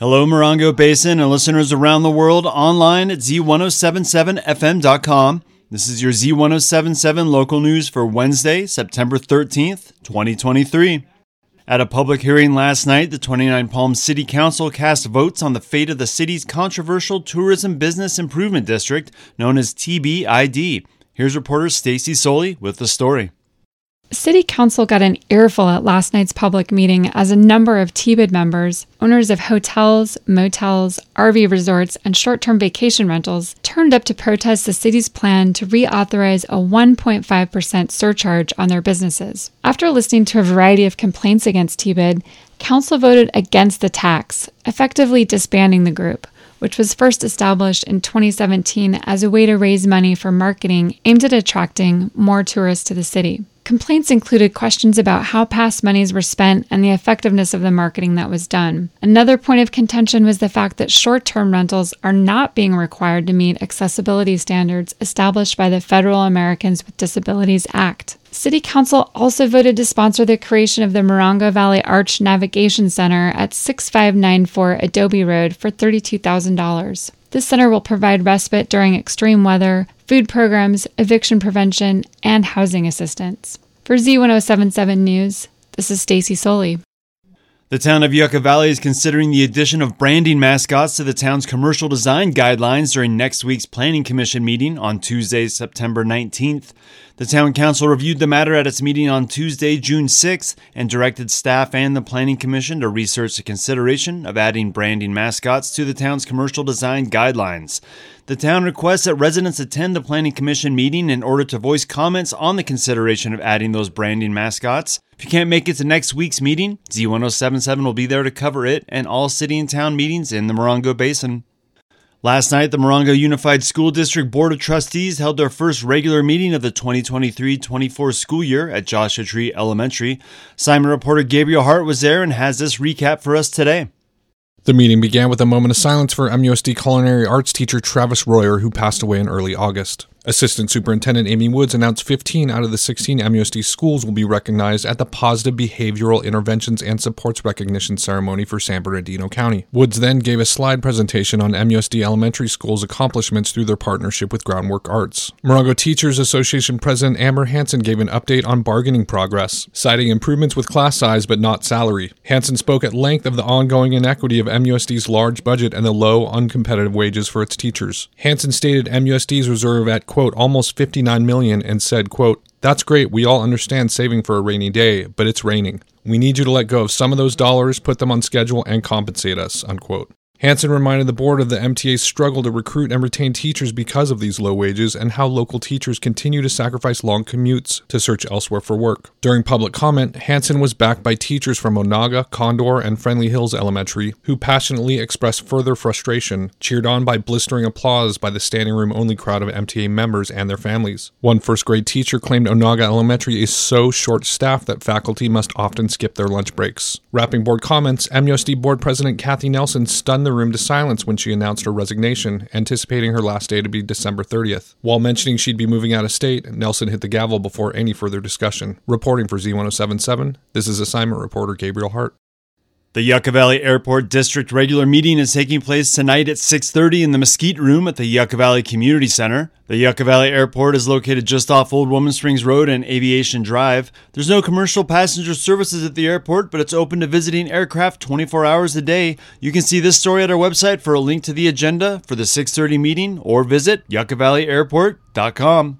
Hello, Morongo Basin and listeners around the world online at z1077fm.com. This is your Z1077 local news for Wednesday, September 13th, 2023. At a public hearing last night, the 29 Palms City Council cast votes on the fate of the city's controversial tourism business improvement district known as TBID. Here's reporter Stacy Soley with the story. City Council got an earful at last night's public meeting as a number of TBID members, owners of hotels, motels, RV resorts, and short term vacation rentals, turned up to protest the city's plan to reauthorize a 1.5% surcharge on their businesses. After listening to a variety of complaints against TBID, Council voted against the tax, effectively disbanding the group which was first established in 2017 as a way to raise money for marketing aimed at attracting more tourists to the city. Complaints included questions about how past monies were spent and the effectiveness of the marketing that was done. Another point of contention was the fact that short term rentals are not being required to meet accessibility standards established by the Federal Americans with Disabilities Act. City Council also voted to sponsor the creation of the Morongo Valley Arch Navigation Center at 6594 Adobe Road for $32,000. This center will provide respite during extreme weather, food programs, eviction prevention, and housing assistance. For Z1077 News, this is Stacy Soley. The town of Yucca Valley is considering the addition of branding mascots to the town's commercial design guidelines during next week's Planning Commission meeting on Tuesday, September 19th. The town council reviewed the matter at its meeting on Tuesday, June 6th, and directed staff and the Planning Commission to research the consideration of adding branding mascots to the town's commercial design guidelines. The town requests that residents attend the Planning Commission meeting in order to voice comments on the consideration of adding those branding mascots. If you can't make it to next week's meeting, Z1077 will be there to cover it and all city and town meetings in the Morongo Basin. Last night, the Morongo Unified School District Board of Trustees held their first regular meeting of the 2023 24 school year at Joshua Tree Elementary. Simon reporter Gabriel Hart was there and has this recap for us today. The meeting began with a moment of silence for MUSD culinary arts teacher Travis Royer, who passed away in early August. Assistant Superintendent Amy Woods announced 15 out of the 16 MUSD schools will be recognized at the Positive Behavioral Interventions and Supports Recognition Ceremony for San Bernardino County. Woods then gave a slide presentation on MUSD elementary schools' accomplishments through their partnership with Groundwork Arts. Morongo Teachers Association President Amber Hanson gave an update on bargaining progress, citing improvements with class size but not salary. Hanson spoke at length of the ongoing inequity of MUSD's large budget and the low, uncompetitive wages for its teachers. Hanson stated MUSD's reserve at quote almost 59 million and said quote that's great. We all understand saving for a rainy day but it's raining. We need you to let go of some of those dollars put them on schedule and compensate us unquote Hanson reminded the board of the MTA's struggle to recruit and retain teachers because of these low wages and how local teachers continue to sacrifice long commutes to search elsewhere for work. During public comment, Hanson was backed by teachers from Onaga, Condor, and Friendly Hills Elementary who passionately expressed further frustration, cheered on by blistering applause by the standing room only crowd of MTA members and their families. One first grade teacher claimed Onaga Elementary is so short staffed that faculty must often skip their lunch breaks. Wrapping board comments, MUSD board president Kathy Nelson stunned the room to silence when she announced her resignation, anticipating her last day to be December 30th. While mentioning she'd be moving out of state, Nelson hit the gavel before any further discussion. Reporting for Z1077, this is assignment reporter Gabriel Hart. The Yucca Valley Airport District regular meeting is taking place tonight at 6:30 in the Mesquite Room at the Yucca Valley Community Center. The Yucca Valley Airport is located just off Old Woman Springs Road and Aviation Drive. There's no commercial passenger services at the airport, but it's open to visiting aircraft 24 hours a day. You can see this story at our website for a link to the agenda for the 6:30 meeting or visit yuccavalley.airport.com.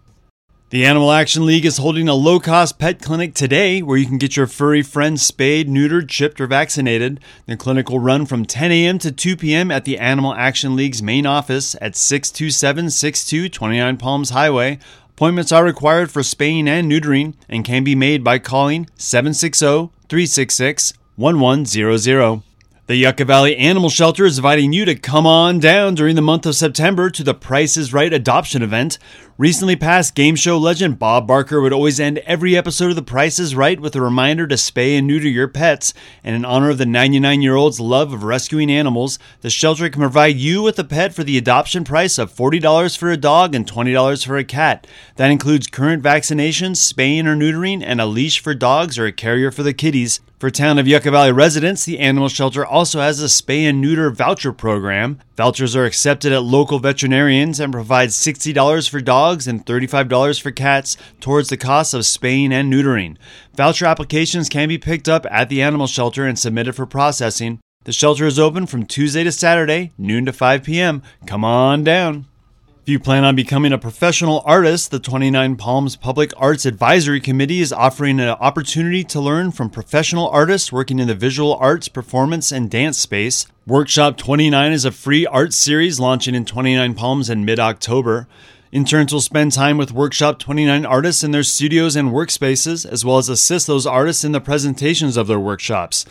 The Animal Action League is holding a low cost pet clinic today where you can get your furry friends spayed, neutered, chipped, or vaccinated. The clinic will run from 10 a.m. to 2 p.m. at the Animal Action League's main office at 627 6229 Palms Highway. Appointments are required for spaying and neutering and can be made by calling 760 366 1100. The Yucca Valley Animal Shelter is inviting you to come on down during the month of September to the Price is Right adoption event. Recently passed game show legend Bob Barker would always end every episode of The Price is Right with a reminder to spay and neuter your pets. And in honor of the 99 year old's love of rescuing animals, the shelter can provide you with a pet for the adoption price of $40 for a dog and $20 for a cat. That includes current vaccinations, spaying or neutering, and a leash for dogs or a carrier for the kitties. For Town of Yucca Valley residents, the animal shelter also has a spay and neuter voucher program. Vouchers are accepted at local veterinarians and provide $60 for dogs and $35 for cats towards the cost of spaying and neutering. Voucher applications can be picked up at the animal shelter and submitted for processing. The shelter is open from Tuesday to Saturday, noon to 5 p.m. Come on down. If you plan on becoming a professional artist, the 29 Palms Public Arts Advisory Committee is offering an opportunity to learn from professional artists working in the visual arts, performance, and dance space. Workshop 29 is a free art series launching in 29 Palms in mid October. Interns will spend time with Workshop 29 artists in their studios and workspaces, as well as assist those artists in the presentations of their workshops.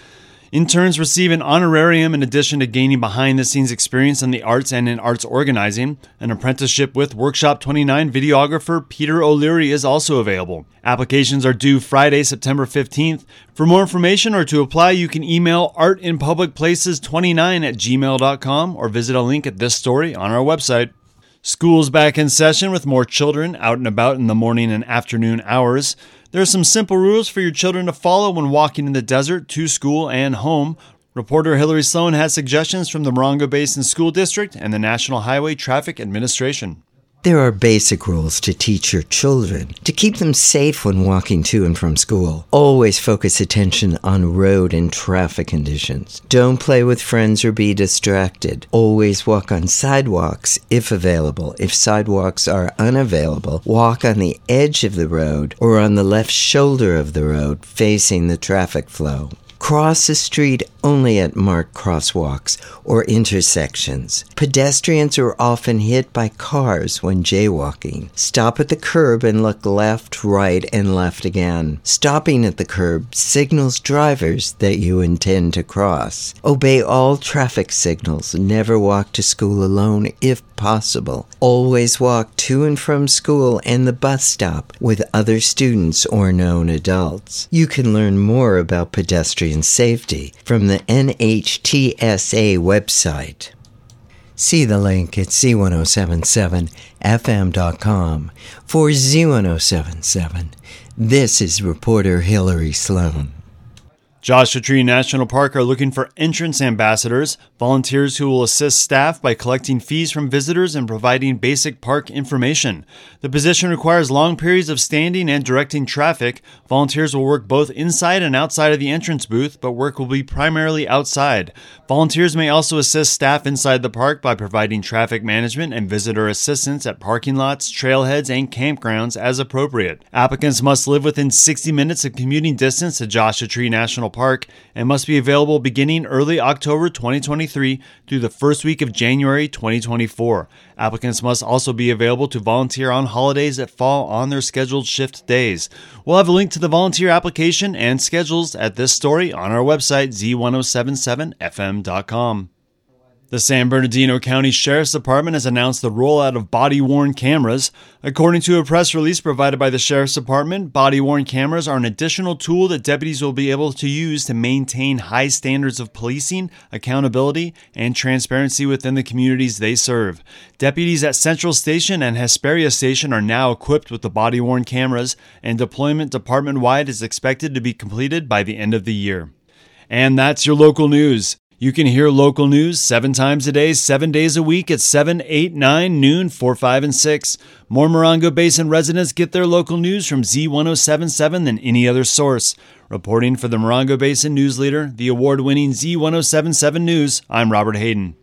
Interns receive an honorarium in addition to gaining behind the scenes experience in the arts and in arts organizing. An apprenticeship with Workshop 29 videographer Peter O'Leary is also available. Applications are due Friday, September 15th. For more information or to apply, you can email artinpublicplaces29 at gmail.com or visit a link at this story on our website. School's back in session with more children out and about in the morning and afternoon hours. There are some simple rules for your children to follow when walking in the desert to school and home. Reporter Hillary Sloan has suggestions from the Morongo Basin School District and the National Highway Traffic Administration. There are basic rules to teach your children to keep them safe when walking to and from school. Always focus attention on road and traffic conditions. Don't play with friends or be distracted. Always walk on sidewalks if available. If sidewalks are unavailable, walk on the edge of the road or on the left shoulder of the road facing the traffic flow. Cross the street only at marked crosswalks or intersections. Pedestrians are often hit by cars when jaywalking. Stop at the curb and look left, right, and left again. Stopping at the curb signals drivers that you intend to cross. Obey all traffic signals. Never walk to school alone if possible. Always walk to and from school and the bus stop with other students or known adults. You can learn more about pedestrian safety from the NHTSA website. See the link at z1077fm.com for Z1077. This is reporter Hillary Sloan. Joshua Tree National Park are looking for entrance ambassadors, volunteers who will assist staff by collecting fees from visitors and providing basic park information. The position requires long periods of standing and directing traffic. Volunteers will work both inside and outside of the entrance booth, but work will be primarily outside. Volunteers may also assist staff inside the park by providing traffic management and visitor assistance at parking lots, trailheads, and campgrounds as appropriate. Applicants must live within 60 minutes of commuting distance to Joshua Tree National Park and must be available beginning early October 2023 through the first week of January 2024. Applicants must also be available to volunteer on holidays that fall on their scheduled shift days. We'll have a link to the volunteer application and schedules at this story on our website, z1077fm.com. The San Bernardino County Sheriff's Department has announced the rollout of body worn cameras. According to a press release provided by the Sheriff's Department, body worn cameras are an additional tool that deputies will be able to use to maintain high standards of policing, accountability, and transparency within the communities they serve. Deputies at Central Station and Hesperia Station are now equipped with the body worn cameras, and deployment department wide is expected to be completed by the end of the year. And that's your local news. You can hear local news seven times a day, seven days a week at 7, 8, 9, noon, 4, 5, and 6. More Morongo Basin residents get their local news from Z1077 than any other source. Reporting for the Morongo Basin News Leader, the award winning Z1077 News, I'm Robert Hayden.